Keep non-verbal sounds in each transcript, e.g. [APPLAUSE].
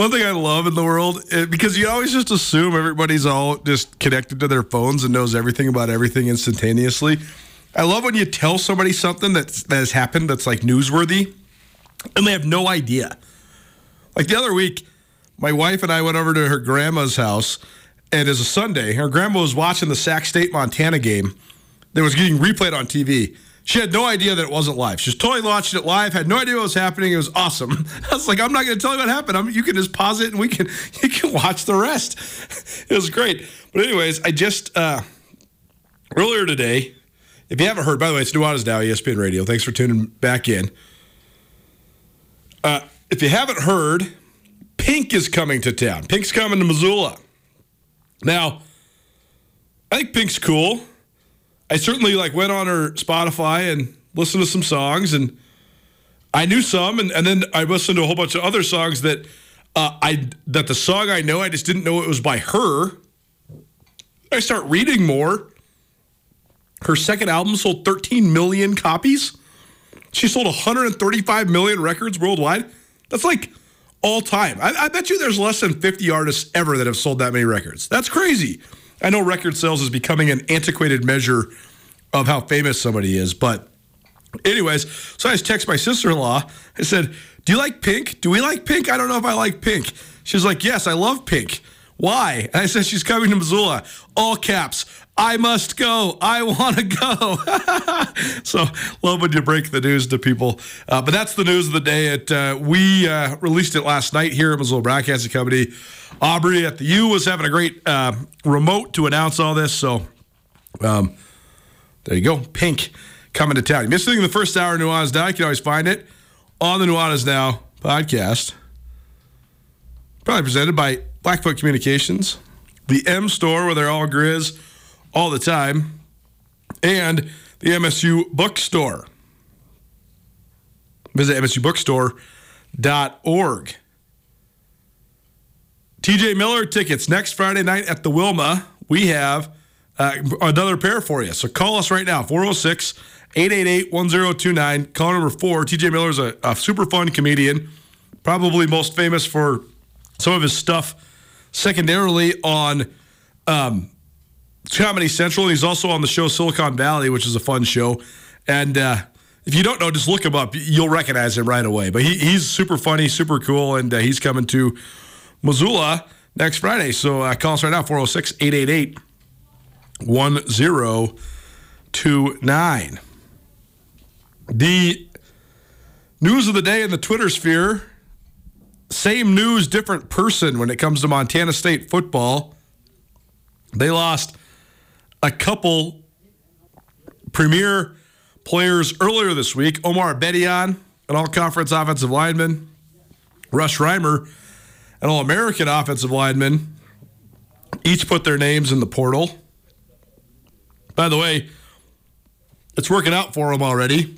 One thing I love in the world, because you always just assume everybody's all just connected to their phones and knows everything about everything instantaneously. I love when you tell somebody something that's, that has happened that's like newsworthy and they have no idea. Like the other week, my wife and I went over to her grandma's house, and it was a Sunday. Her grandma was watching the Sac State Montana game that was getting replayed on TV. She had no idea that it wasn't live. She was totally watching it live, had no idea what was happening. It was awesome. [LAUGHS] I was like, I'm not going to tell you what happened. I'm, you can just pause it and we can [LAUGHS] you can watch the rest. [LAUGHS] it was great. But anyways, I just uh, earlier today, if you haven't heard, by the way, it's Nuanez Now, ESPN Radio. Thanks for tuning back in. Uh, if you haven't heard, Pink is coming to town. Pink's coming to Missoula. Now, I think Pink's cool. I certainly like went on her Spotify and listened to some songs, and I knew some, and, and then I listened to a whole bunch of other songs that uh, I that the song I know I just didn't know it was by her. I start reading more. Her second album sold 13 million copies. She sold 135 million records worldwide. That's like all time. I, I, bet you there's less than 50 artists ever that have sold that many records. That's crazy. I know record sales is becoming an antiquated measure of how famous somebody is, but anyways, so I just text my sister-in-law. I said, "Do you like Pink? Do we like Pink? I don't know if I like Pink." She's like, "Yes, I love Pink." Why? And I said she's coming to Missoula. All caps. I must go. I want to go. [LAUGHS] so love when you break the news to people. Uh, but that's the news of the day. It, uh, we uh, released it last night here at Missoula Broadcasting Company. Aubrey at the U was having a great uh, remote to announce all this. So um, there you go. Pink coming to town. In the first hour of Nuanez Now, you can always find it on the Nuanez Now podcast. Probably presented by Blackfoot Communications, the M Store where they're all grizz all the time, and the MSU Bookstore. Visit MSUBookstore.org. TJ Miller tickets next Friday night at the Wilma. We have uh, another pair for you. So call us right now 406 888 1029. Call number four. TJ Miller is a, a super fun comedian, probably most famous for some of his stuff secondarily on um, Comedy Central. and He's also on the show Silicon Valley, which is a fun show. And uh, if you don't know, just look him up. You'll recognize him right away. But he, he's super funny, super cool, and uh, he's coming to Missoula next Friday. So uh, call us right now 406 888 1029. The news of the day in the Twitter sphere same news, different person when it comes to Montana State football. They lost a couple premier players earlier this week. Omar Aigbedion, an all conference offensive lineman, Rush Reimer, an all American offensive lineman, each put their names in the portal. By the way, it's working out for them already.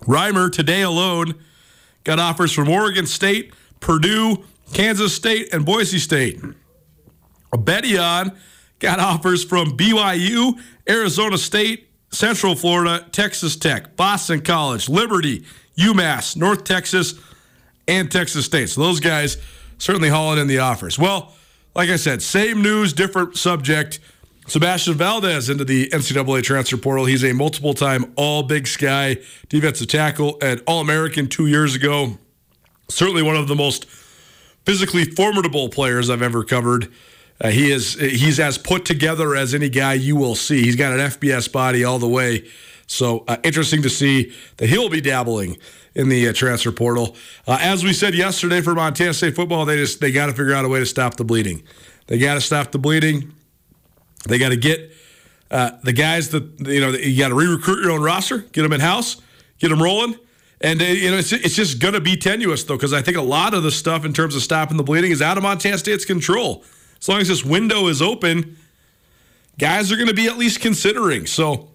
Reimer, today alone, got offers from Oregon State, Purdue, Kansas State, and Boise State. Aigbedion got offers from BYU, Arizona State, Central Florida, Texas Tech, Boston College, Liberty, UMass, North Texas, and Texas State. So those guys certainly hauling in the offers. Well, like I said, same news, different subject. Sebastian Valdez into the NCAA transfer portal. He's a multiple time All Big Sky defensive tackle and All American two years ago certainly one of the most physically formidable players I've ever covered. Uh, he is he's as put together as any guy you will see. He's got an FBS body all the way. So uh, interesting to see that he'll be dabbling in the uh, transfer portal. Uh, as we said yesterday for Montana State football, they just they got to figure out a way to stop the bleeding. They got to stop the bleeding. They got to get uh, the guys that you know you got to re-recruit your own roster, get them in house, get them rolling. And uh, you know it's, it's just going to be tenuous though because I think a lot of the stuff in terms of stopping the bleeding is out of Montana State's control. As long as this window is open, guys are going to be at least considering. So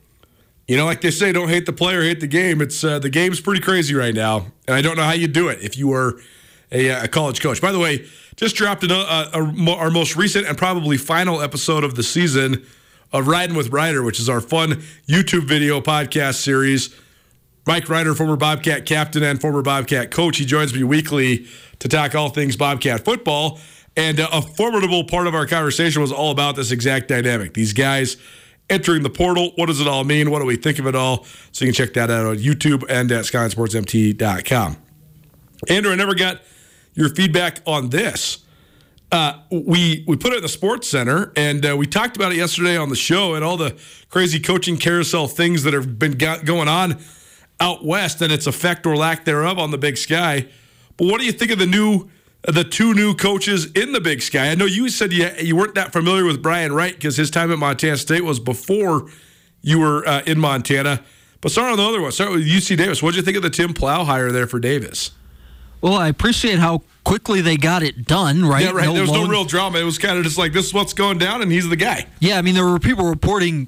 you know, like they say, don't hate the player, hate the game. It's uh, the game's pretty crazy right now, and I don't know how you do it if you were a, a college coach. By the way, just dropped a, a, our most recent and probably final episode of the season of Riding with Ryder, which is our fun YouTube video podcast series. Mike Ryder, former Bobcat captain and former Bobcat coach, he joins me weekly to talk all things Bobcat football. And a formidable part of our conversation was all about this exact dynamic. These guys entering the portal. What does it all mean? What do we think of it all? So you can check that out on YouTube and at SkylineSportsMT.com. Andrew, I never got your feedback on this. Uh, we we put it in the Sports Center, and uh, we talked about it yesterday on the show, and all the crazy coaching carousel things that have been going on out west, and its effect or lack thereof on the Big Sky. But what do you think of the new the two new coaches in the Big Sky. I know you said you, you weren't that familiar with Brian Wright because his time at Montana State was before you were uh, in Montana. But start on the other one. Start with UC Davis. What did you think of the Tim Plough hire there for Davis? Well, I appreciate how quickly they got it done, right? Yeah, right. No there was no real drama. It was kind of just like this is what's going down, and he's the guy. Yeah, I mean, there were people reporting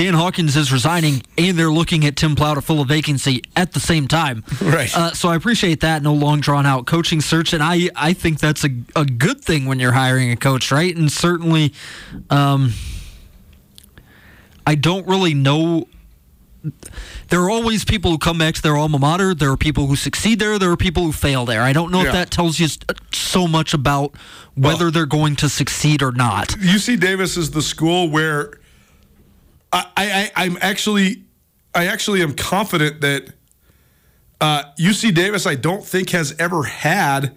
Dan Hawkins is resigning, and they're looking at Tim Plough to fill a vacancy at the same time. Right. Uh, so I appreciate that. No long drawn out coaching search, and I I think that's a a good thing when you're hiring a coach, right? And certainly, um, I don't really know. There are always people who come back to their alma mater. There are people who succeed there. There are people who fail there. I don't know yeah. if that tells you so much about whether well, they're going to succeed or not. UC Davis is the school where I, I I'm actually I actually am confident that uh, UC Davis I don't think has ever had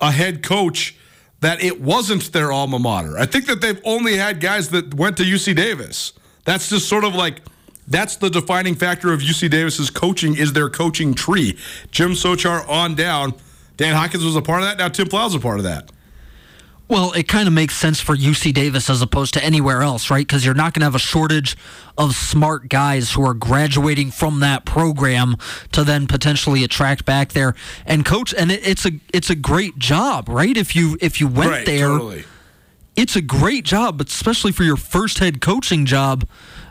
a head coach that it wasn't their alma mater. I think that they've only had guys that went to UC Davis. That's just sort of like that's the defining factor of UC Davis's coaching is their coaching tree. Jim Sochor on down. Dan Hawkins was a part of that. Now Tim Plough's a part of that. Well, it kind of makes sense for UC Davis as opposed to anywhere else, right? Because you're not going to have a shortage of smart guys who are graduating from that program to then potentially attract back there and coach. And it, it's a it's a great job, right? If you if you went right, there, totally. it's a great job, but especially for your first head coaching job.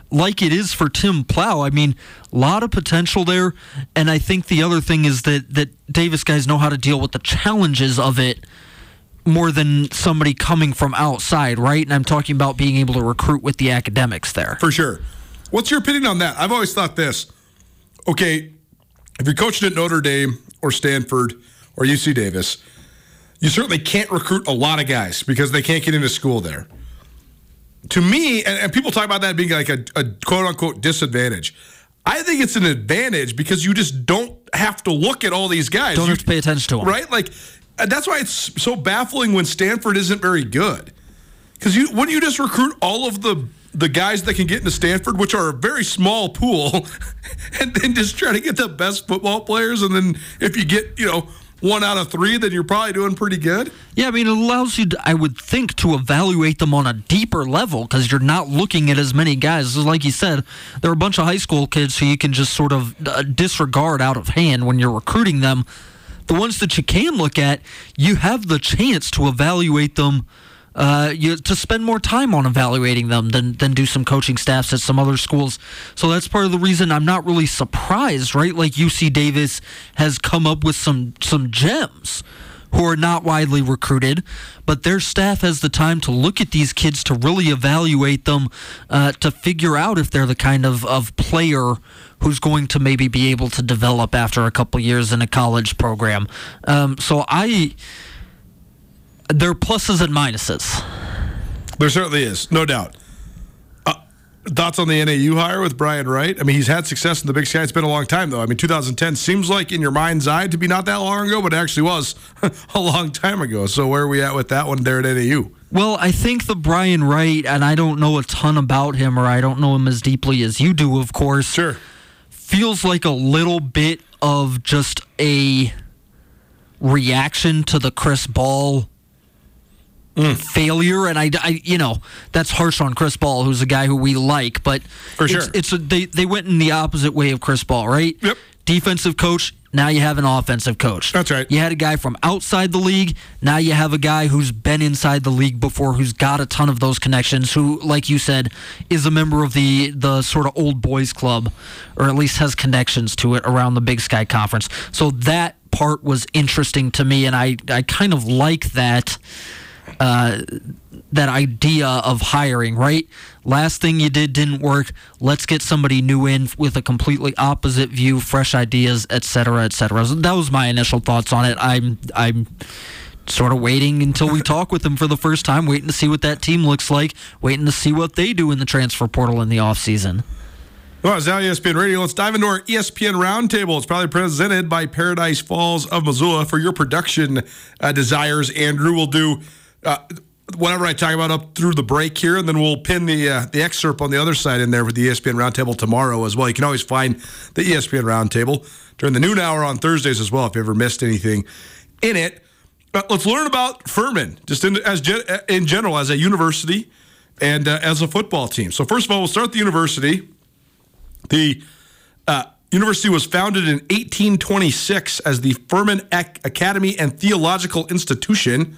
Like it is for Tim Plough. I mean, a lot of potential there. And I think the other thing is that, that Davis guys know how to deal with the challenges of it more than somebody coming from outside, right? And I'm talking about being able to recruit with the academics there. For sure. What's your opinion on that? I've always thought this. Okay, if you're coaching at Notre Dame or Stanford or UC Davis, you certainly can't recruit a lot of guys because they can't get into school there. To me, and, and people talk about that being like a, a quote unquote disadvantage. I think it's an advantage because you just don't have to look at all these guys. Don't you, have to pay attention to them. Right? Like that's why it's so baffling when Stanford isn't very good. Because you wouldn't you just recruit all of the the guys that can get into Stanford, which are a very small pool, [LAUGHS] and then just try to get the best football players, and then if you get you know one out of three, then you're probably doing pretty good. Yeah, I mean, it allows you, to, I would think, to evaluate them on a deeper level because you're not looking at as many guys. Like you said, there are a bunch of high school kids who you can just sort of uh, disregard out of hand when you're recruiting them the ones that you can look at, you have the chance to evaluate them. Uh, you, to spend more time on evaluating them than than do some coaching staffs at some other schools. So that's part of the reason I'm not really surprised, right? Like UC Davis has come up with some some gems who are not widely recruited, but their staff has the time to look at these kids to really evaluate them, uh, to figure out if they're the kind of, of player who's going to maybe be able to develop after a couple years in a college program. Um, so I, there are pluses and minuses. There certainly is, no doubt. Thoughts on the NAU hire with Brian Wright? I mean, he's had success in the Big Sky. It's been a long time, though. I mean, 2010 seems like in your mind's eye to be not that long ago, but it actually was [LAUGHS] a long time ago. So where are we at with that one there at NAU? Well, I think the Brian Wright, and I don't know a ton about him, or I don't know him as deeply as you do, of course. Sure feels like a little bit of just a reaction to the Chris Ball Mm. failure, and I, I, you know, that's harsh on Chris Ball, who's a guy who we like, but For it's, sure. it's a, they they went in the opposite way of Chris Ball, right? Yep. Defensive coach. Now you have an offensive coach. That's right. You had a guy from outside the league. Now you have a guy who's been inside the league before, who's got a ton of those connections. Who, like you said, is a member of the the sort of old boys club, or at least has connections to it around the Big Sky Conference. So that part was interesting to me, and I I kind of like that uh, that idea of hiring, right? Last thing you did didn't work. Let's get somebody new in with a completely opposite view, fresh ideas, et cetera, et cetera. So that was my initial thoughts on it. I'm I'm sort of waiting until we talk with them for the first time, waiting to see what that team looks like, waiting to see what they do in the transfer portal in the offseason. Well, it's now ESPN Radio. Let's dive into our ESPN Roundtable. It's probably presented by Paradise Falls of Missoula for your production uh, desires. Andrew will do uh, whatever I talk about up through the break here, and then we'll pin the uh, the excerpt on the other side in there with the ESPN Roundtable tomorrow as well. You can always find the ESPN Roundtable during the noon hour on Thursdays as well if you ever missed anything in it. But let's learn about Furman just in, as gen- in general as a university and uh, as a football team. So first of all, we'll start the university. The uh, university was founded in 1826 as the Furman Ac- Academy and Theological Institution.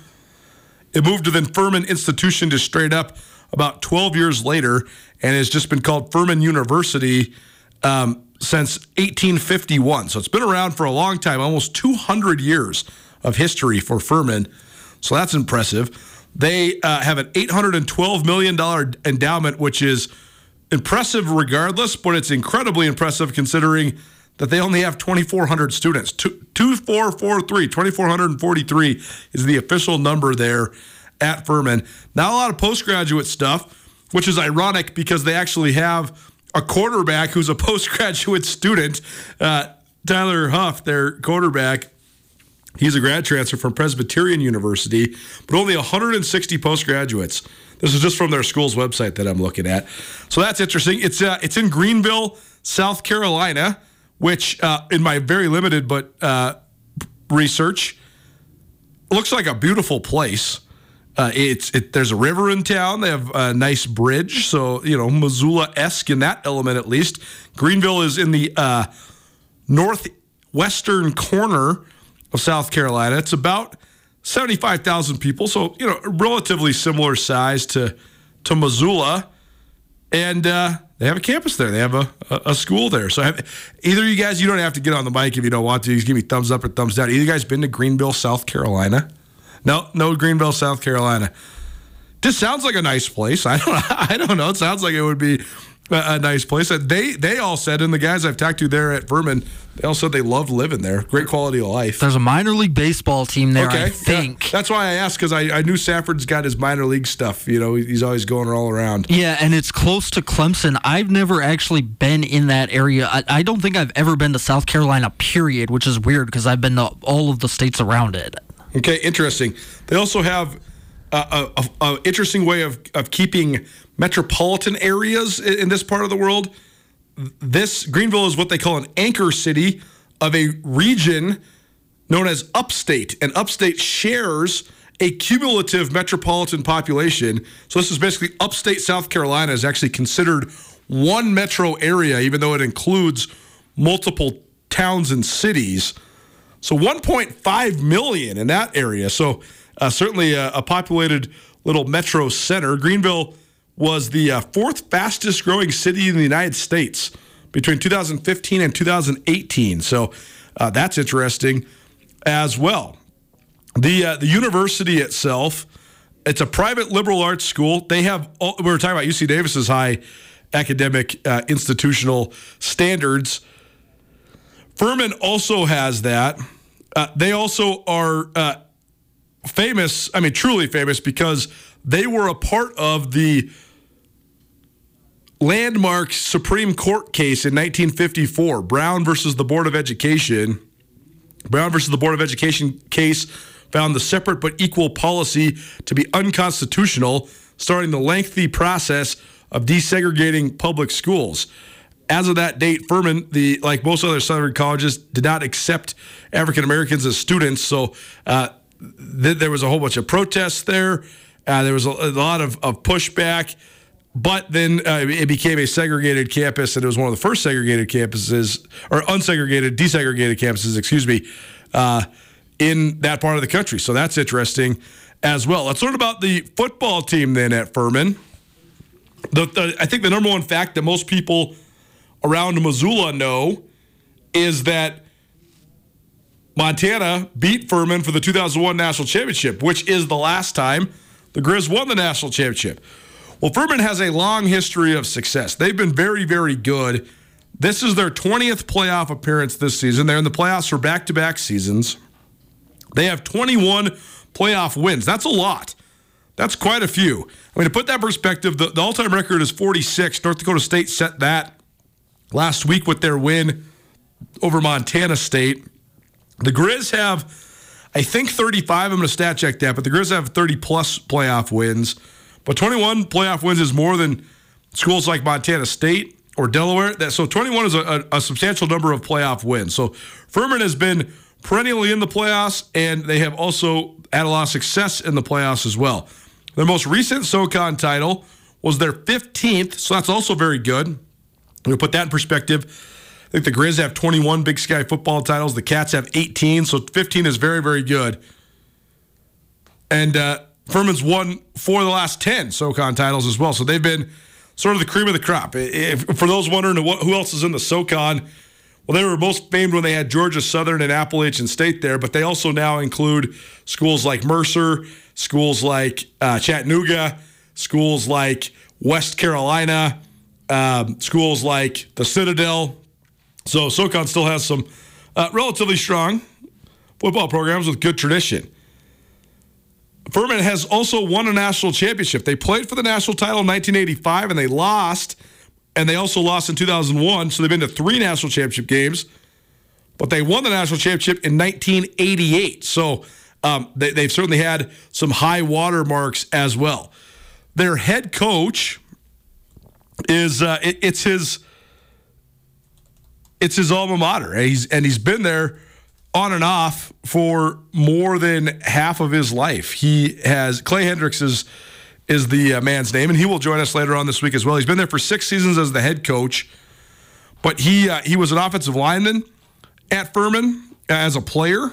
It moved to the Furman Institution to straight up about 12 years later and has just been called Furman University um, since 1851. So it's been around for a long time, almost 200 years of history for Furman. So that's impressive. They uh, have an $812 million endowment, which is impressive regardless, but it's incredibly impressive considering that they only have 2,400 students. Two- 2443, 2,443 is the official number there at Furman. Not a lot of postgraduate stuff, which is ironic because they actually have a quarterback who's a [LAUGHS] postgraduate student. Uh, Tyler Huff, their quarterback, He's a grad transfer from Presbyterian University, but only 160 postgraduates. This is just from their school's website that I'm looking at. So that's interesting. It's uh, it's in Greenville, South Carolina, which uh, in my very limited but uh, research looks like a beautiful place. Uh, it's it, there's a river in town. They have a nice bridge, so you know Missoula esque in that element at least. Greenville is in the uh, northwestern corner of South Carolina. It's about 75,000 people, so you know, relatively similar size to to Missoula, and uh, they have a campus there. They have a, a, school there. So have, either you guys, you don't have to get on the mic if you don't want to. Just give me thumbs up or thumbs down. Either you guys been to Greenville, South Carolina? No, no Greenville, South Carolina. This sounds like a nice place. I don't, [LAUGHS] I don't know. It sounds like it would be a, a nice place. Uh, They they all said, and the guys I've talked to there at Furman, they all said they love living there. Great quality of life. There's a minor league baseball team there, I yeah. think. That's why I asked because I, I knew Safford's got his minor league stuff. You know, he's always going all around. Yeah, and it's close to Clemson. I've never actually been in that area. I, I don't think I've ever been to South Carolina, period, which is weird because I've been to all of the states around it. Okay, interesting. They also have a, a, a interesting way of, of keeping metropolitan areas in, this part of the world. This Greenville is what they call an anchor city of a region known as upstate, and upstate shares a cumulative metropolitan population. So this is basically upstate South Carolina is actually considered one metro area, even though it includes multiple towns and cities. So 1.5 million in that area. So uh, certainly a, a populated little metro center. Greenville was the uh, fourth fastest growing city in the United States between 2015 and 2018. So uh, that's interesting as well. The uh, the university itself, it's a private liberal arts school. They have we were talking about UC Davis's high academic uh, institutional standards. Furman also has that. Uh, they also are uh, famous, I mean, truly famous, because they were a part of the landmark Supreme Court case in 1954, Brown versus the Board of Education. Brown versus the Board of Education case found the separate but equal policy to be unconstitutional, starting the lengthy process of desegregating public schools. as of that date, Furman, the like most other Southern colleges, did not accept African Americans as students. So uh, th- there was a whole bunch of protests there. Uh, there was a, a lot of, of, pushback. But then uh, it became a segregated campus, and it was one of the first segregated campuses, or unsegregated, desegregated campuses, excuse me, uh, in that part of the country. So that's interesting as well. Let's learn about the football team then at Furman. The, the, I think the number one fact that most people around Missoula know is that Montana beat Furman for the 2001 national championship, which is the last time the Grizz won the national championship. Well, Furman has a long history of success. They've been very, very good. This is their 20th playoff appearance this season. They're in the playoffs for back to back seasons. They have 21 playoff wins. That's a lot. That's quite a few. I mean, to put that perspective, the, the all time record is 46. North Dakota State set that last week with their win over Montana State. The Grizz have, I think, 35. I'm going to stat check that, but the Grizz have 30 plus playoff wins. But 21 playoff wins is more than schools like Montana State or Delaware. That so 21 is a, a, a substantial number of playoff wins. So Furman has been perennially in the playoffs, and they have also had a lot of success in the playoffs as well. Their most recent SoCon title was their 15th, so that's also very good. We'll put that in perspective. I think the Grizz have 21 Big Sky football titles. The Cats have 18, so 15 is very, very good. And uh, Furman's won four of the last 10 SoCon titles as well. So they've been sort of the cream of the crop. If, for those wondering who else is in the SoCon, well, they were most famed when they had Georgia Southern and Appalachian State there, but they also now include schools like Mercer, schools like uh, Chattanooga, schools like West Carolina, um, schools like the Citadel. So SoCon still has some uh, relatively strong football programs with good tradition. Furman has also won a national championship. They played for the national title in 1985 and they lost, and they also lost in 2001. So they've been to three national championship games, but they won the national championship in 1988. So um, they, they've certainly had some high water marks as well. Their head coach is uh, it, it's his it's his alma mater. And he's and he's been there on and off for more than half of his life. He has Clay Hendrix is is the uh, man's name, and he will join us later on this week as well. He's been there for six seasons as the head coach, but he uh, he was an offensive lineman at Furman as a player,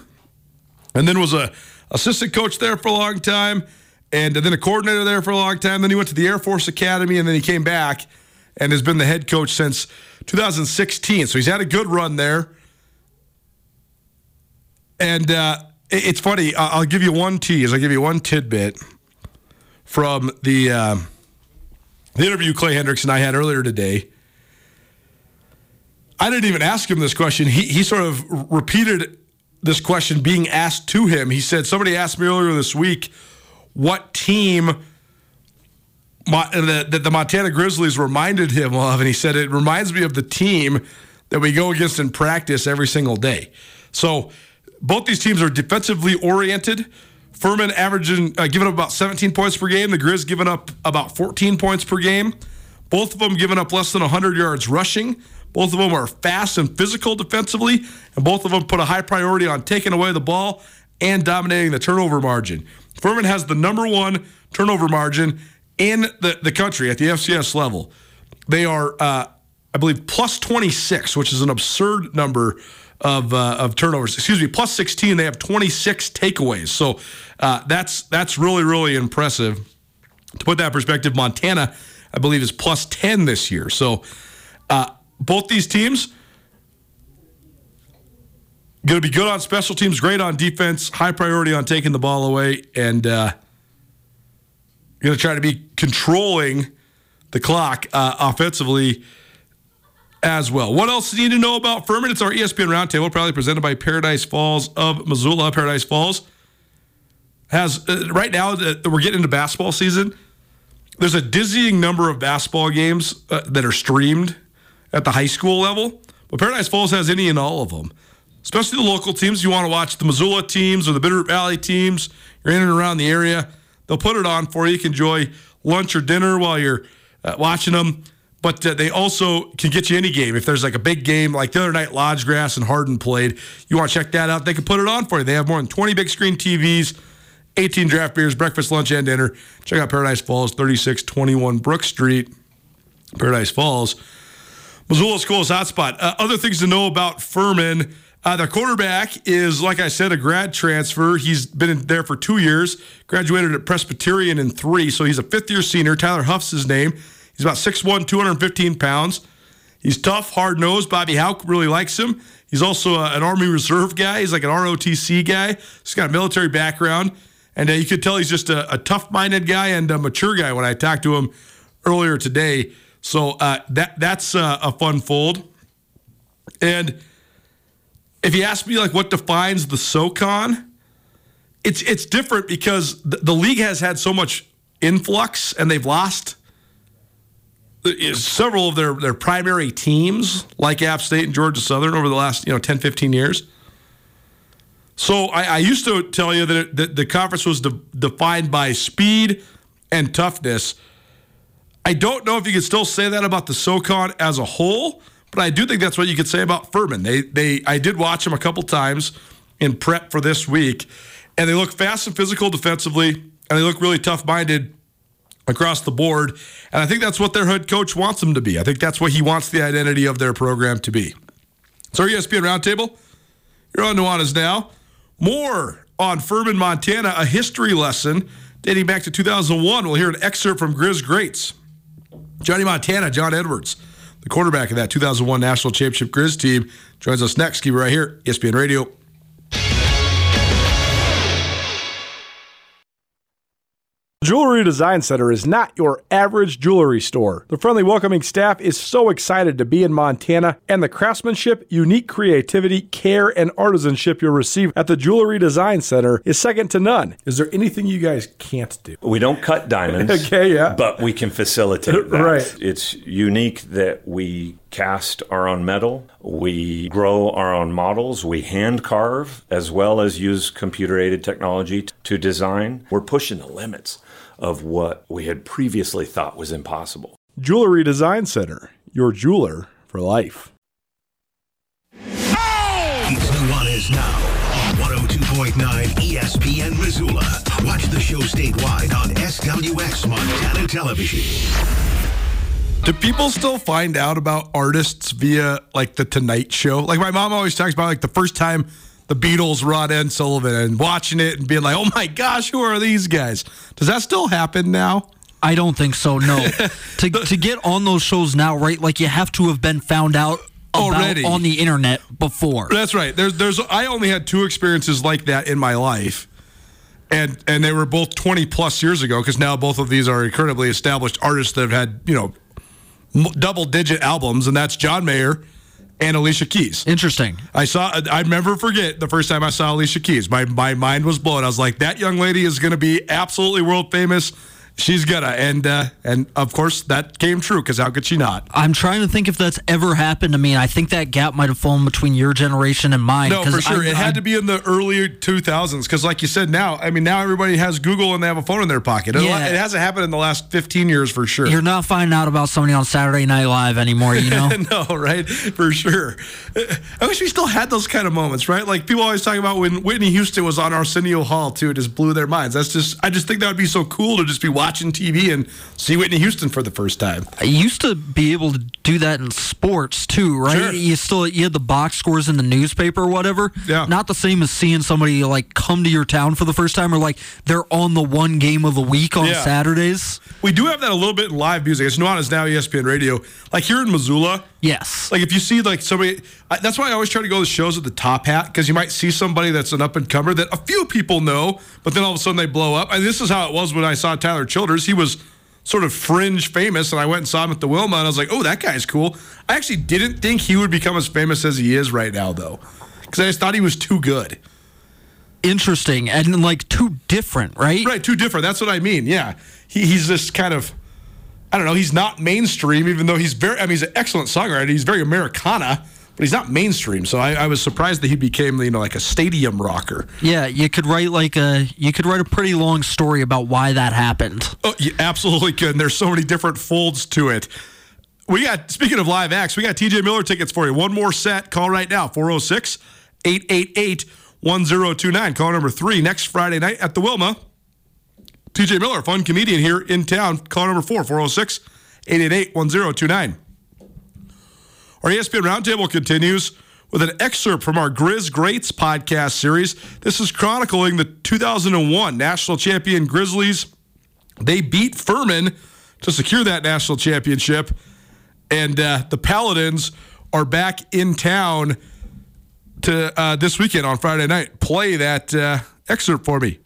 and then was a assistant coach there for a long time, and then a coordinator there for a long time. Then he went to the Air Force Academy, and then he came back and has been the head coach since 2016. So he's had a good run there. And uh, it's funny. I'll give you one tease. I'll give you one tidbit from the uh, the interview Clay Hendrix and I had earlier today. I didn't even ask him this question. He he sort of repeated this question being asked to him. He said, "Somebody asked me earlier this week what team." that the Montana Grizzlies reminded him of, and he said it reminds me of the team that we go against in practice every single day. So both these teams are defensively oriented. Furman averaging uh, giving up about 17 points per game. The Grizz giving up about 14 points per game. Both of them giving up less than 100 yards rushing. Both of them are fast and physical defensively, and both of them put a high priority on taking away the ball and dominating the turnover margin. Furman has the number one turnover margin in the, the country at the FCS level. They are, uh, I believe, plus 26, which is an absurd number of uh, of turnovers. Excuse me, plus 16. They have 26 takeaways. So uh, that's that's really really impressive. To put that in perspective, Montana, I believe, is plus 10 this year. So uh, both these teams going to be good on special teams, great on defense, high priority on taking the ball away, and uh, going to try to be controlling the clock uh, offensively as well. What else do you need to know about Furman? It's our ESPN Roundtable, probably presented by Paradise Falls of Missoula. Paradise Falls has, uh, right now, uh, we're getting into basketball season. There's a dizzying number of basketball games uh, that are streamed at the high school level, but Paradise Falls has any and all of them. Especially the local teams. You want to watch the Missoula teams or the Bitterroot Valley teams. You're in and around the area. They'll put it on for you. You can enjoy lunch or dinner while you're uh, watching them. But uh, they also can get you any game. If there's like a big game, like the other night, Lodgegrass and Hardin played, you want to check that out, they can put it on for you. They have more than 20 big screen TVs, 18 draft beers, breakfast, lunch, and dinner. Check out Paradise Falls, 3621 Brook Street, Paradise Falls. Missoula School's hotspot. Uh, other things to know about Furman. Uh, the quarterback is, like I said, a grad transfer. He's been there for two years, graduated at Presbyterian in three, so he's a fifth year senior. Tyler Huff's his name. He's about 6'1, 215 pounds. He's tough, hard nosed. Bobby Hauck really likes him. He's also uh, an Army Reserve guy. He's like an ROTC guy. He's got a military background. And uh, you could tell he's just a, a tough minded guy and a mature guy when I talked to him earlier today. So uh, that that's uh, a fun fold. And if you ask me like what defines the SoCon, it's it's different because the, the league has had so much influx and they've lost several of their, their primary teams like App State and Georgia Southern over the last you know 10 15 years. So I, I used to tell you that, it, that the conference was de- defined by speed and toughness. I don't know if you could still say that about the SoCon as a whole, but I do think that's what you could say about Furman. They they I did watch them a couple times in prep for this week, and they look fast and physical defensively, and they look really tough minded across the board. And I think that's what their head coach wants them to be. I think that's what he wants the identity of their program to be. So, ESPN Roundtable, you're on Nuanez now. More on Furman, Montana, a history lesson dating back to 2001. We'll hear an excerpt from Grizz Greats. Johnny Montana, John Edwards, the quarterback of that 2001 National Championship Grizz team, joins us next. Keep it right here, ESPN Radio. Jewelry Design Center is not your average jewelry store. The friendly, welcoming staff is so excited to be in Montana, and the craftsmanship, unique creativity, care, and artisanship you'll receive at the Jewelry Design Center is second to none. Is there anything you guys can't do? We don't cut diamonds. [LAUGHS] Okay, yeah. But we can facilitate [LAUGHS] that. Right. It's unique that we cast our own metal, we grow our own models, we hand carve, as well as use computer aided technology to design. We're pushing the limits of what we had previously thought was impossible. Jewelry Design Center, your jeweler for life. It's Nuanez now on 102.9 ESPN Missoula. Watch the show statewide on SWX Montana Television. Do people still find out about artists via like the Tonight Show? Like my mom always talks about like the first time the Beatles on Ed Sullivan and watching it and being like, "Oh my gosh, who are these guys?" Does that still happen now? I don't think so. No, [LAUGHS] to to get on those shows now, right? Like you have to have been found out Already. on the internet before. That's right. There's there's I only had two experiences like that in my life. And and they were both 20 plus years ago because now both of these are incredibly established artists that have had, you know, m- double digit albums and that's John Mayer and Alicia Keys. Interesting. I saw. I never forget the first time I saw Alicia Keys. My my mind was blown. I was like, that young lady is going to be absolutely world famous. She's gonna, and uh, and of course that came true because how could she not? I'm trying to think if that's ever happened to me. And I think that gap might have fallen between your generation and mine. No, for sure. I- it I- had to be in the early 2000s because, like you said, now I mean, now everybody has Google and they have a phone in their pocket. It, Yeah. it hasn't happened in the last 15 years for sure. You're not finding out about somebody on Saturday Night Live anymore, you know? [LAUGHS] no, right? For sure. I wish we still had those kind of moments, right? Like people always talk about when Whitney Houston was on Arsenio Hall too. It just blew their minds. That's just, I just think that would be so cool to just be watching TV and see Whitney Houston for the first time. I used to be able to do that in sports too, right? Sure. You still you had the box scores in the newspaper or whatever. Yeah. Not the same as seeing somebody like come to your town for the first time or like they're on the one game of the week on Yeah. Saturdays. We do have that a little bit in live music. It's not as now ESPN Radio. Like here in Missoula, Yes. Like if you see like somebody, I, that's why I always try to go to shows with the top hat because you might see somebody that's an up and comer that a few people know, but then all of a sudden they blow up. And this is how it was when I saw Tyler Childers. He was sort of fringe famous, and I went and saw him at the Wilma, and I was like, oh, that guy's cool. I actually didn't think he would become as famous as he is right now, though, because I just thought he was too good. Interesting and like too different, right? Right, too different. That's what I mean. Yeah, he, he's just kind of. I don't know. He's not mainstream, even though he's very. I mean, he's an excellent songwriter. He's very Americana, but he's not mainstream. So I, I was surprised that he became, you know, like a stadium rocker. Yeah, you could write like a you could write a pretty long story about why that happened. Oh, you absolutely could. And there's so many different folds to it. We got, speaking of live acts, we got TJ Miller tickets for you. One more set. Call right now 406 888 1029. Call number three next Friday night at the Wilma. TJ Miller, fun comedian here in town. Call number four 406 888 1029. Our ESPN Roundtable continues with an excerpt from our Grizz Greats podcast series. This is chronicling the 2001 national champion Grizzlies. They beat Furman to secure that national championship, and uh, the Paladins are back in town to uh, this weekend on Friday night. Play that uh, excerpt for me.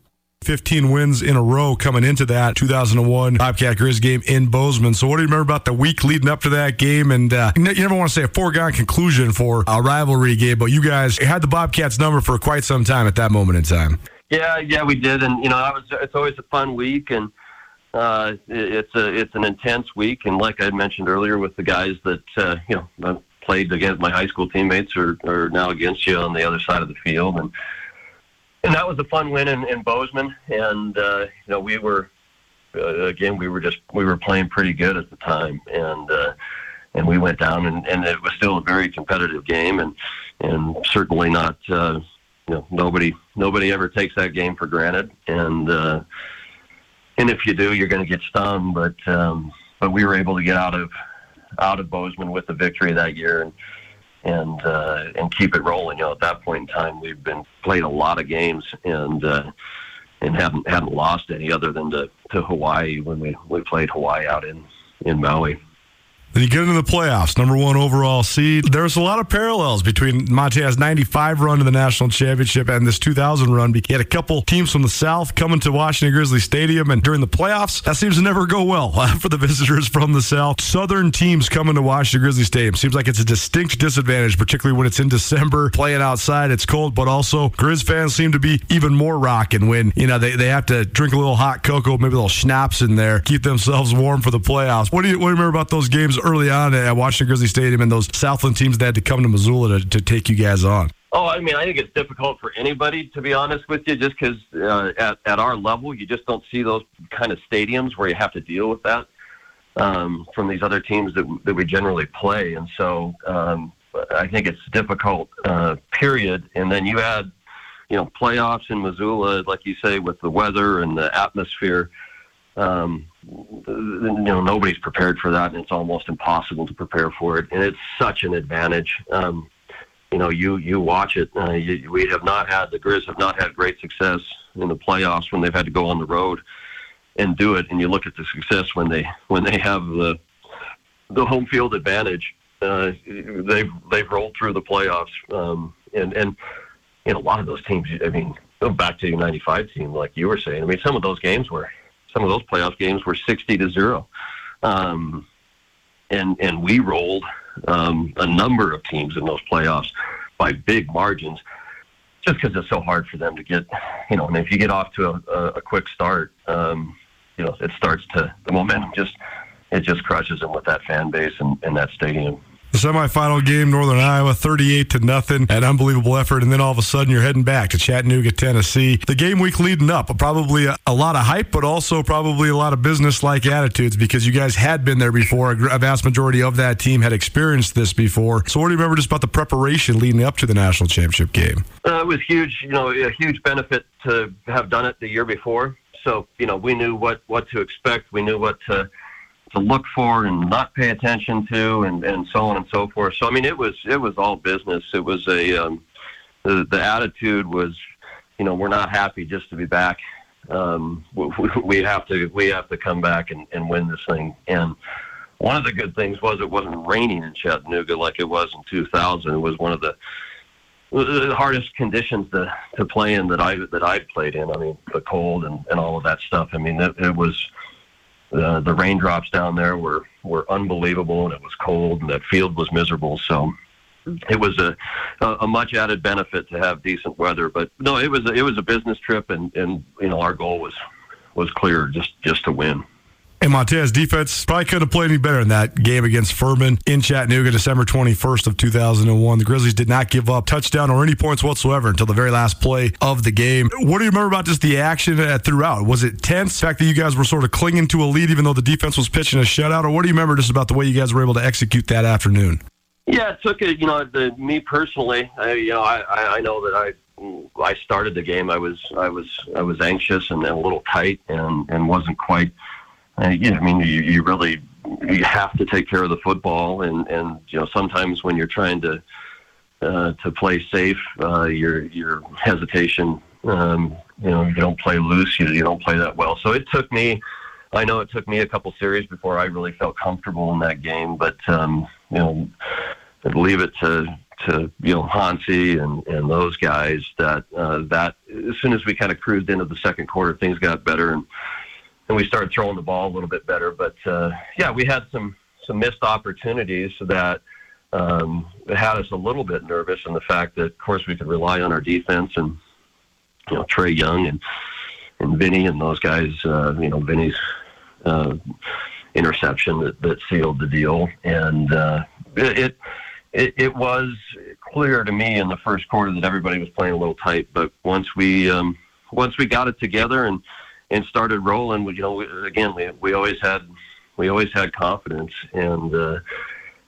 15 wins in a row coming into that 2001 Bobcat Grizz game in Bozeman. So, what do you remember about the week leading up to that game? And uh, you never want to say a foregone conclusion for a rivalry game, but you guys had the Bobcats number for quite some time at that moment in time. Yeah, yeah, we did, and you know, that was it's always a fun week, and uh, it's a it's an intense week, and like I mentioned earlier, with the guys that uh, you know played against my high school teammates, or are now against you on the other side of the field, and and that was a fun win in, in Bozeman. And uh, you know, we were uh, again, we were just we were playing pretty good at the time, and uh, and we went down, and, and it was still a very competitive game, and and certainly not. Uh, you know, nobody nobody ever takes that game for granted, and uh, and if you do, you're going to get stung. But um, but we were able to get out of out of Bozeman with the victory that year, and and uh, and keep it rolling. You know, at that point in time, we've been played a lot of games and uh, and haven't haven't lost any other than to, to Hawaii when we we played Hawaii out in in Maui. Then you get into the playoffs, number one overall seed. There's a lot of parallels between Montana's 95 run to the national championship and this 2000 run. You had a couple teams from the South coming to Washington Grizzly Stadium, and during the playoffs, that seems to never go well [LAUGHS] for the visitors from the South. Southern teams coming to Washington Grizzly Stadium seems like it's a distinct disadvantage, particularly when it's in December, playing outside. It's cold, but also Grizz fans seem to be even more rocking when you know they, they have to drink a little hot cocoa, maybe a little schnapps in there, keep themselves warm for the playoffs. What do you what do you remember about those games? Early on at Washington Grizzly Stadium and those Southland teams that had to come to Missoula to, to take you guys on? Oh, I mean, I think it's difficult for anybody, to be honest with you, just because uh, at, at our level, you just don't see those kind of stadiums where you have to deal with that um, from these other teams that, that we generally play. And so um, I think it's difficult, uh, period. And then you add, you know, playoffs in Missoula, like you say, with the weather and the atmosphere. Um, you know nobody's prepared for that, and it's almost impossible to prepare for it. And it's such an advantage. Um, you know, you you watch it. Uh, you, we have not had the Grizz have not had great success in the playoffs when they've had to go on the road and do it. And you look at the success when they when they have the the home field advantage. Uh, they've they've rolled through the playoffs, um, and and you know a lot of those teams. I mean, go back to your '95 team, like you were saying. I mean, some of those games were some of those playoff games were 60 to zero. Um, and, and we rolled um, a number of teams in those playoffs by big margins just because it's so hard for them to get, you know, and if you get off to a, a, quick start, um, you know, it starts to, the momentum just, it just crushes them with that fan base and, and that stadium. The semifinal game, Northern Iowa, 38 to nothing, an unbelievable effort, and then all of a sudden you're heading back to Chattanooga, Tennessee. The game week leading up, probably a, a lot of hype, but also probably a lot of business-like attitudes because you guys had been there before. A vast majority of that team had experienced this before. So, what do you remember just about the preparation leading up to the national championship game? Uh, it was huge. You know, a huge benefit to have done it the year before. So, you know, we knew what what to expect. We knew what to to look for and not pay attention to, and, and so on and so forth. So I mean, it was it was all business. It was a um, the the attitude was, you know, we're not happy just to be back. Um, we, we have to we have to come back and, and win this thing. And one of the good things was it wasn't raining in Chattanooga like it was in 2000. It was one of the the hardest conditions to to play in that I that I've played in. I mean, the cold and, and all of that stuff. I mean, it, it was uh, the raindrops down there were were unbelievable, and it was cold, and that field was miserable. So it was a a much added benefit to have decent weather. But no, it was a, it was a business trip, and and you know our goal was was clear, just just to win. And Montana's defense probably couldn't have played any better in that game against Furman in Chattanooga, December 21st of 2001. The Grizzlies did not give up touchdown or any points whatsoever until the very last play of the game. What do you remember about just the action uh, throughout? Was it tense? The fact that you guys were sort of clinging to a lead even though the defense was pitching a shutout? Or what do you remember just about the way you guys were able to execute that afternoon? Yeah, it took it. You know, the, me personally, I, you know, I, I know that I I started the game. I was I was I was anxious and, a little tight and and wasn't quite. Uh, know, I mean, you, you really you have to take care of the football, and and you know sometimes when you're trying to uh, to play safe, uh, your your hesitation, um, you know, you don't play loose, you, you don't play that well. So it took me. I know it took me a couple series before I really felt comfortable in that game, but um, you know, I'd leave it to to you know Hansi and and those guys that uh, that as soon as we kind of cruised into the second quarter, things got better and and we started throwing the ball a little bit better. But uh, yeah, we had some some missed opportunities that um, had us a little bit nervous, and the fact that of course we could rely on our defense and you know Trae Young and and Vinny and those guys. Uh, you know Vinny's. Uh, interception that, that sealed the deal, and uh, it, it it, it was clear to me in the first quarter that everybody was playing a little tight. But once we um, once we got it together and and started rolling, we, you know, we, again we we always had we always had confidence and. Uh,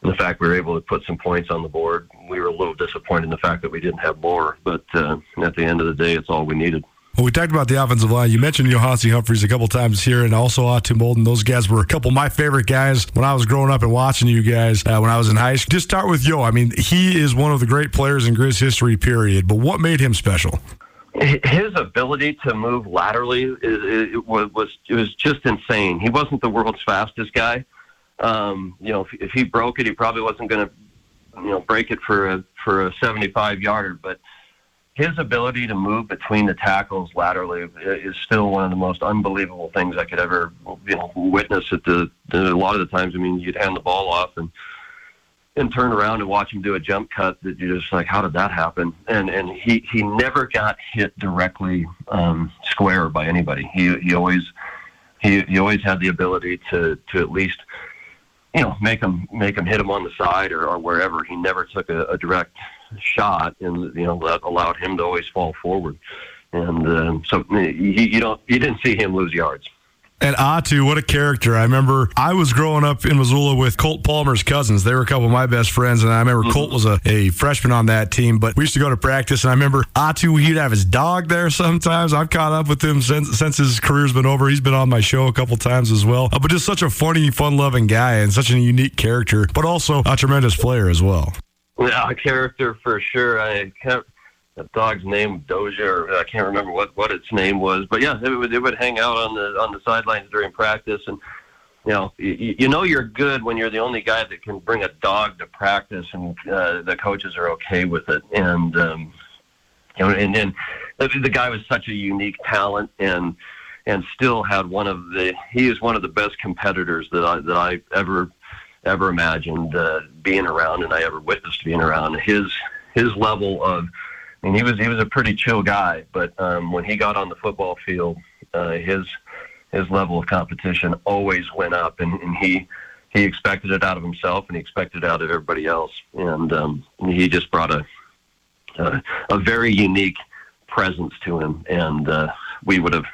the fact we were able to put some points on the board, we were a little disappointed in the fact that we didn't have more. But uh, at the end of the day, it's all we needed. Well, we talked about the offensive line. You mentioned Yohance Humphreys a couple times here, and also Ato Molden. Those guys were a couple of my favorite guys when I was growing up and watching you guys uh, when I was in high school. Just start with Yo. I mean, he is one of the great players in Grizz history, period. But what made him special? His ability to move laterally it, it was, was it was just insane. He wasn't the world's fastest guy. Um, you know, if, if he broke it, he probably wasn't going to, you know, break it for a for a 75 yarder, but his ability to move between the tackles laterally is still one of the most unbelievable things I could ever you know witness. At the, the a lot of the times, I mean, you'd hand the ball off and and turn around and watch him do a jump cut that you're just like, how did that happen? And and he he never got hit directly um, square by anybody. He he always he he always had the ability to to at least you know make him make him hit him on the side or, or wherever. He never took a, a direct shot, and you know that allowed him to always fall forward. And uh, so he, you don't you didn't see him lose yards. And Atu, what a character. I remember I was growing up in Missoula with Colt Palmer's cousins. They were a couple of my best friends, and I remember mm-hmm. Colt was a, a freshman on that team, but we used to go to practice, and I remember Atu, he'd have his dog there sometimes. I've caught up with him since, since his career's been over. He's been on my show a couple times as well. Uh, but just such a funny, fun loving guy and such a unique character, but also a tremendous player as well. Yeah, a character for sure. I. The dog's name Doja, or I can't remember what what its name was, but yeah, it would it would hang out on the on the sidelines during practice, and you know you, you know you're good when you're the only guy that can bring a dog to practice, and uh, the coaches are okay with it, and um, you know, and then the, the guy was such a unique talent, and and still had one of the he is one of the best competitors that I that I ever ever imagined uh, being around, and I ever witnessed being around. His his level of, I mean, he was he was a pretty chill guy, but um, when he got on the football field, uh, his his level of competition always went up, and, and he he expected it out of himself, and he expected it out of everybody else, and um, he just brought a, a a very unique presence to him, and uh, we would have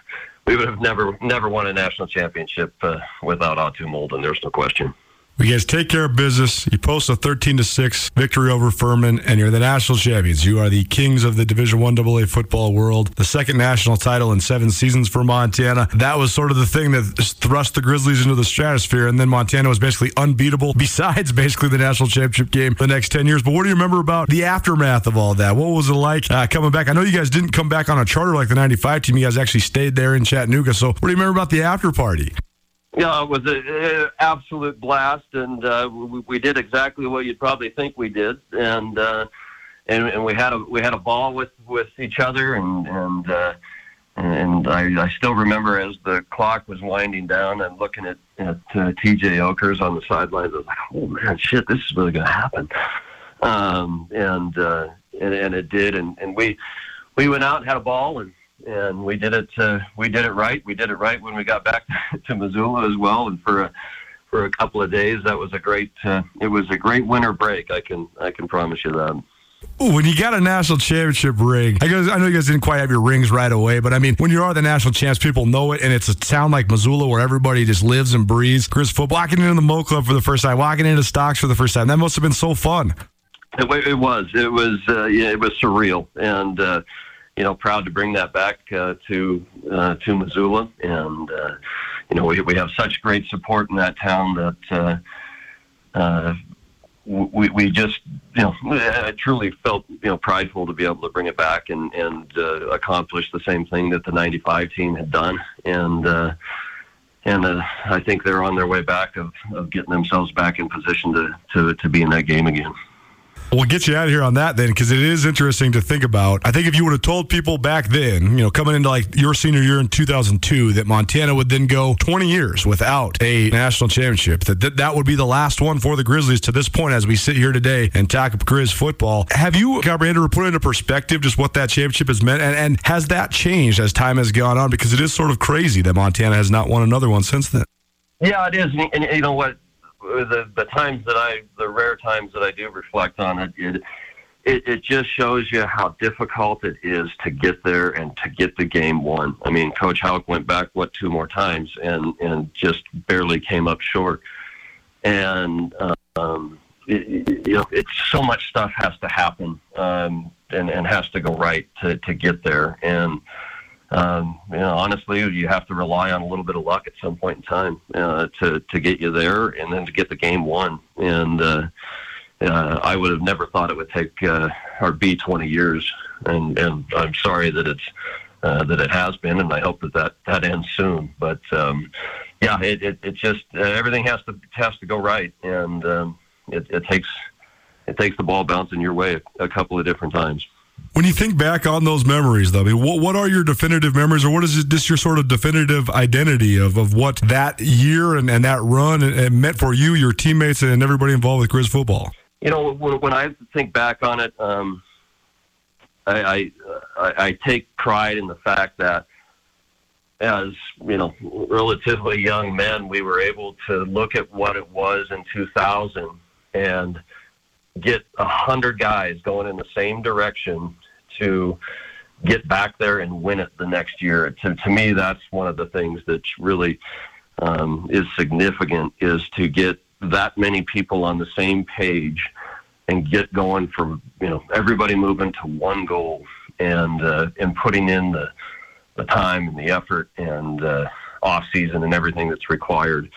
we would have never never won a national championship uh, without Ato Molden. There's no question. You guys take care of business. You post a 13 to 6 victory over Furman, and you're the national champions. You are the kings of the Division 1 AA football world. The second national title in seven seasons for Montana. That was sort of the thing that thrust the Grizzlies into the stratosphere, and then Montana was basically unbeatable [LAUGHS] besides basically the national championship game the next 10 years. But what do you remember about the aftermath of all that? What was it like uh, coming back? I know you guys didn't come back on a charter like the 95 team. You guys actually stayed there in Chattanooga. So what do you remember about the after party? Yeah, it was an absolute blast, and uh, we, we did exactly what you'd probably think we did, and uh, and, and we had a we had a ball with with each other, and and uh, and I, I still remember as the clock was winding down, and looking at at uh, T.J. Okers on the sidelines. I was like, oh man, shit, this is really to happen, um, and, uh, and and it did, and and we we went out and had a ball and and we did it. Uh, we did it right. We did it right when we got back [LAUGHS] to Missoula as well, and for a for a couple of days, that was a great. Uh, it was a great winter break. I can I can promise you that. Ooh, when you got a national championship ring, I guess I know you guys didn't quite have your rings right away, but I mean, when you are the national champs, people know it, and it's a town like Missoula where everybody just lives and breathes. Grizz football, walking into the Mo Club for the first time, walking into Stocks for the first time, that must have been so fun. It, it was. It was. Uh, yeah, it was surreal, and uh, you know, proud to bring that back uh, to uh, to Missoula, and uh, you know, we we have such great support in that town that. Uh, uh, we, we just you know [LAUGHS] I truly felt you know prideful to be able to bring it back and and uh, accomplish the same thing that the '95 team had done and uh, and I think they're on their way back of, of getting themselves back in position to, to to be in that game again. We'll get you out of here on that then, because it is interesting to think about. I think if you would have told people back then, you know, coming into like your senior year in 2002, that Montana would then go 20 years without a national championship, that that, that would be the last one for the Grizzlies to this point as we sit here today and talk Grizz football. Have you or put into perspective just what that championship has meant? And, and has that changed as time has gone on? Because it is sort of crazy that Montana has not won another one since then. Yeah, it is. And, and you know what? The the times that I the rare times that I do reflect on it, it it, it just shows you how difficult it is to get there and to get the game won. I mean, Coach Hauck went back what two more times and and just barely came up short. And um, it, you know, it's so much stuff has to happen um, and and has to go right to to get there. And um, you know, honestly, you have to rely on a little bit of luck at some point in time uh, to to get you there, and then to get the game won. And uh, uh, I would have never thought it would take uh, or be 20 years, and and I'm sorry that it's uh, that it has been, and I hope that that, that ends soon. But um, yeah, it, it, it just uh, everything has to has to go right, and um, it, it takes it takes the ball bouncing your way a, a couple of different times. When you think back on those memories, though, I mean, what, what are your definitive memories, or what is this your sort of definitive identity of, of what that year and, and that run and, and meant for you, your teammates, and everybody involved with Grizz football? You know, when, I think back on it, um, I, I, I take pride in the fact that as you know, relatively young men, we were able to look at what it was in 2000 and get a hundred guys going in the same direction to get back there and win it the next year. To, to me, that's one of the things that really um, is significant is to get that many people on the same page and get going for you know everybody moving to one goal and uh, and putting in the the time and the effort and uh, off season and everything that's required.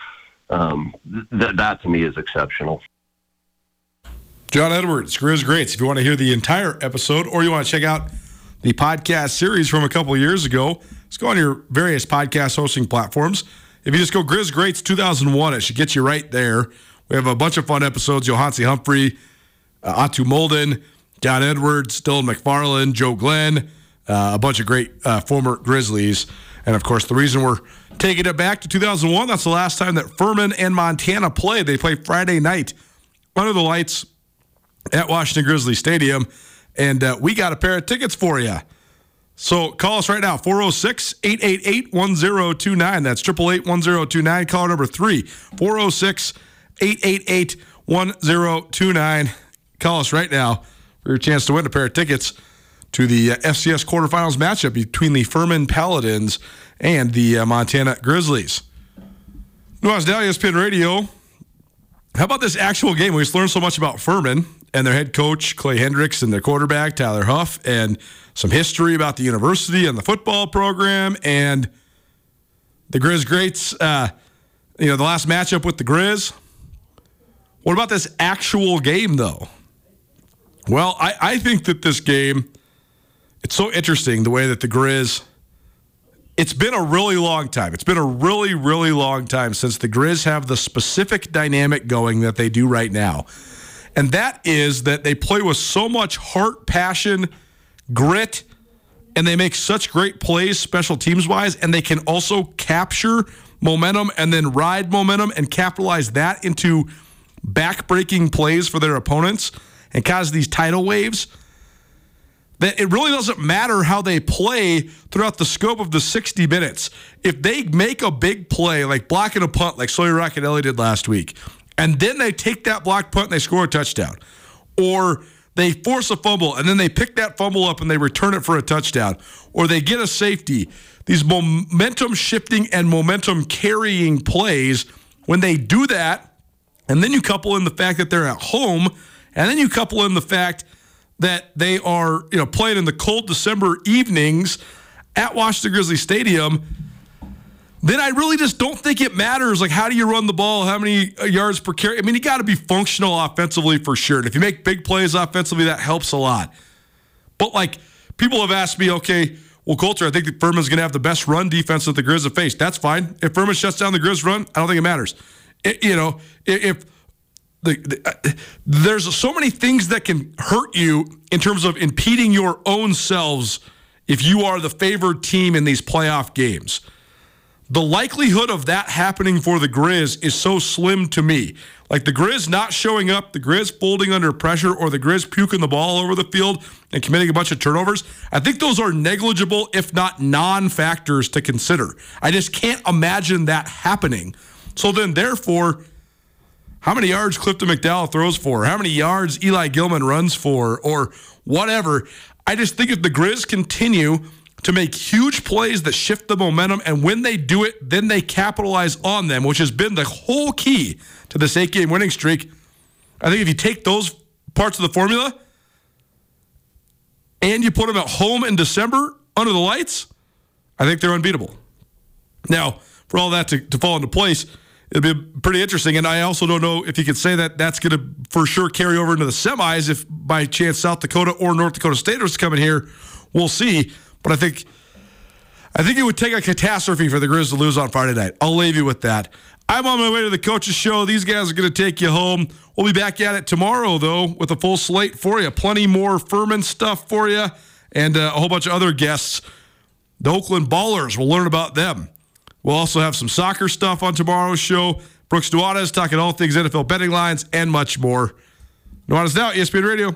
Um, th- that to me is exceptional. John Edwards, Grizz Greats. If you want to hear the entire episode or you want to check out the podcast series from a couple years ago, let's go on your various podcast hosting platforms. If you just go Grizz Greats 2001, it should get you right there. We have a bunch of fun episodes. Yohance Humphery, uh, Atu Molden, John Edwards, Dylan McFarland, Joe Glenn, uh, a bunch of great uh, former Grizzlies. And of course, the reason we're taking it back to 2001, that's the last time that Furman and Montana played. They played Friday night under the lights at Washington Grizzly Stadium. And uh, we got a pair of tickets for you. So call us right now, 406 888 1029. That's 888 1029. Caller number three, 406 888 1029. Call us right now for your chance to win a pair of tickets to the uh, FCS quarterfinals matchup between the Furman Paladins and the uh, Montana Grizzlies. Down ESPN Radio. How about this actual game? We just learned so much about Furman and their head coach, Clay Hendrix, and their quarterback, Tyler Huff, and some history about the university and the football program and the Grizz Greats. Uh, you know, the last matchup with the Grizz. What about this actual game, though? Well, I, I think that this game, it's so interesting the way that the Grizz. It's been a really long time. It's been a really, really long time since the Grizz have the specific dynamic going that they do right now. And that is that they play with so much heart, passion, grit, and they make such great plays special teams wise. And they can also capture momentum and then ride momentum and capitalize that into backbreaking plays for their opponents and cause these tidal waves. that it really doesn't matter how they play throughout the scope of the 60 minutes. If they make a big play, like blocking a punt, like Sawyer Racanelli did last week, and then they take that block punt and they score a touchdown, or they force a fumble and then they pick that fumble up and they return it for a touchdown, or they get a safety, these momentum shifting and momentum carrying plays, when they do that, and then you couple in the fact that they're at home, and then you couple in the fact that they are, you know, playing in the cold December evenings at Washington Grizzly Stadium, then I really just don't think it matters. Like, how do you run the ball? How many uh, yards per carry? I mean, you got to be functional offensively for sure. And if you make big plays offensively, that helps a lot. But like, people have asked me, okay, well, Colter, I think that Furman's going to have the best run defense that the Grizz have faced. That's fine. If Furman shuts down the Grizz run, I don't think it matters. It, you know, if the, the, uh, there's so many things that can hurt you in terms of impeding your own selves if you are the favored team in these playoff games. The likelihood of that happening for the Grizz is so slim to me. Like the Grizz not showing up, the Grizz folding under pressure, or the Grizz puking the ball over the field and committing a bunch of turnovers. I think those are negligible, if not non factors to consider. I just can't imagine that happening. So then, therefore, how many yards Clifton McDowell throws for, how many yards Eli Gilman runs for, or whatever. I just think if the Grizz continue to make huge plays that shift the momentum, and when they do it, then they capitalize on them, which has been the whole key to this eight game winning streak. I think if you take those parts of the formula and you put them at home in December under the lights, I think they're unbeatable. Now, for all that to, to fall into place, it'll be pretty interesting. And I also don't know if you could say that that's going to for sure carry over into the semis if by chance South Dakota or North Dakota State is coming here. We'll see. But I think I think it would take a catastrophe for the Grizz to lose on Friday night. I'll leave you with that. I'm on my way to the coaches show. These guys are going to take you home. We'll be back at it tomorrow, though, with a full slate for you. Plenty more Furman stuff for you and uh, a whole bunch of other guests. The Oakland Ballers, we'll learn about them. We'll also have some soccer stuff on tomorrow's show. Brooks Nuanez talking all things NFL betting lines and much more. Nuanez now, ESPN Radio.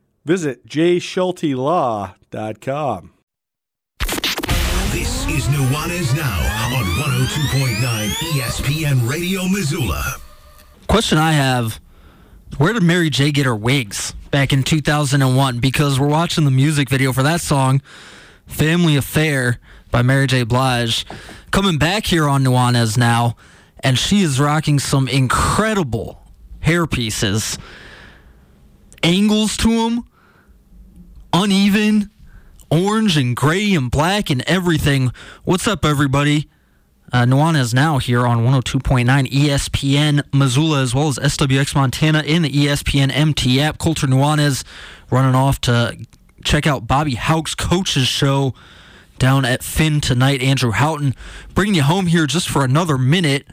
Visit jschultelaw.com. This is Nuanez Now on 102.9 ESPN Radio Missoula. Question I have Where did Mary J get her wigs back in 2001? Because we're watching the music video for that song, Family Affair by Mary J. Blige, coming back here on Nuanez now, and she is rocking some incredible hair pieces. Angles to them, uneven, orange and gray and black and everything. What's up, everybody? Uh, Nuanez now here on 102.9 ESPN Missoula as well as SWX Montana in the ESPN MT app. Colter Nuanez running off to check out Bobby Hauck's coach's show down at Finn tonight. Andrew Houghton bringing you home here just for another minute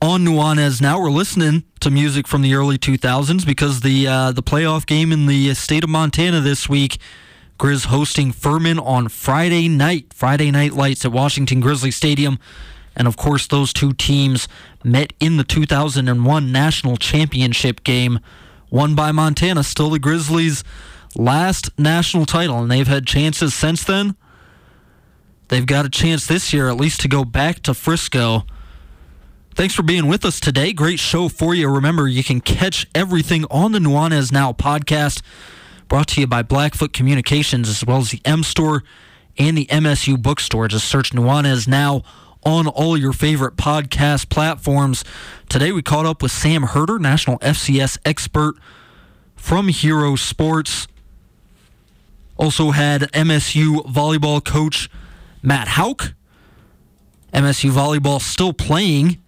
on Nuanez. Now we're listening to music from the early 2000s because the uh, the playoff game in the state of Montana this week. Grizz hosting Furman on Friday night. Friday night lights at Washington Grizzly Stadium. And of course, those two teams met in the 2001 national championship game, won by Montana. Still the Grizzlies' last national title, and they've had chances since then. They've got a chance this year, at least, to go back to Frisco. Thanks for being with us today. Great show for you. Remember, you can catch everything on the Nuanez Now podcast, brought to you by Blackfoot Communications, as well as the M Store and the MSU Bookstore. Just search Nuanez Now on all your favorite podcast platforms. Today, we caught up with Sam Herder, national FCS expert from Hero Sports. Also had MSU volleyball coach Matt Houk. MSU volleyball still playing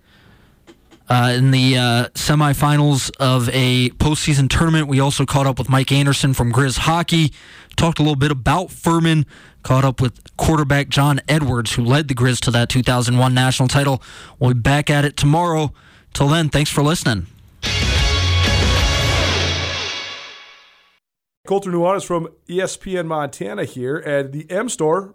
uh, in the uh, semifinals of a postseason tournament. We also caught up with Mike Anderson from Grizz Hockey, talked a little bit about Furman, caught up with quarterback John Edwards, who led the Grizz to that 2001 national title. We'll be back at it tomorrow. Till then, thanks for listening. Colter Nuanez from ESPN Montana here, and the M Store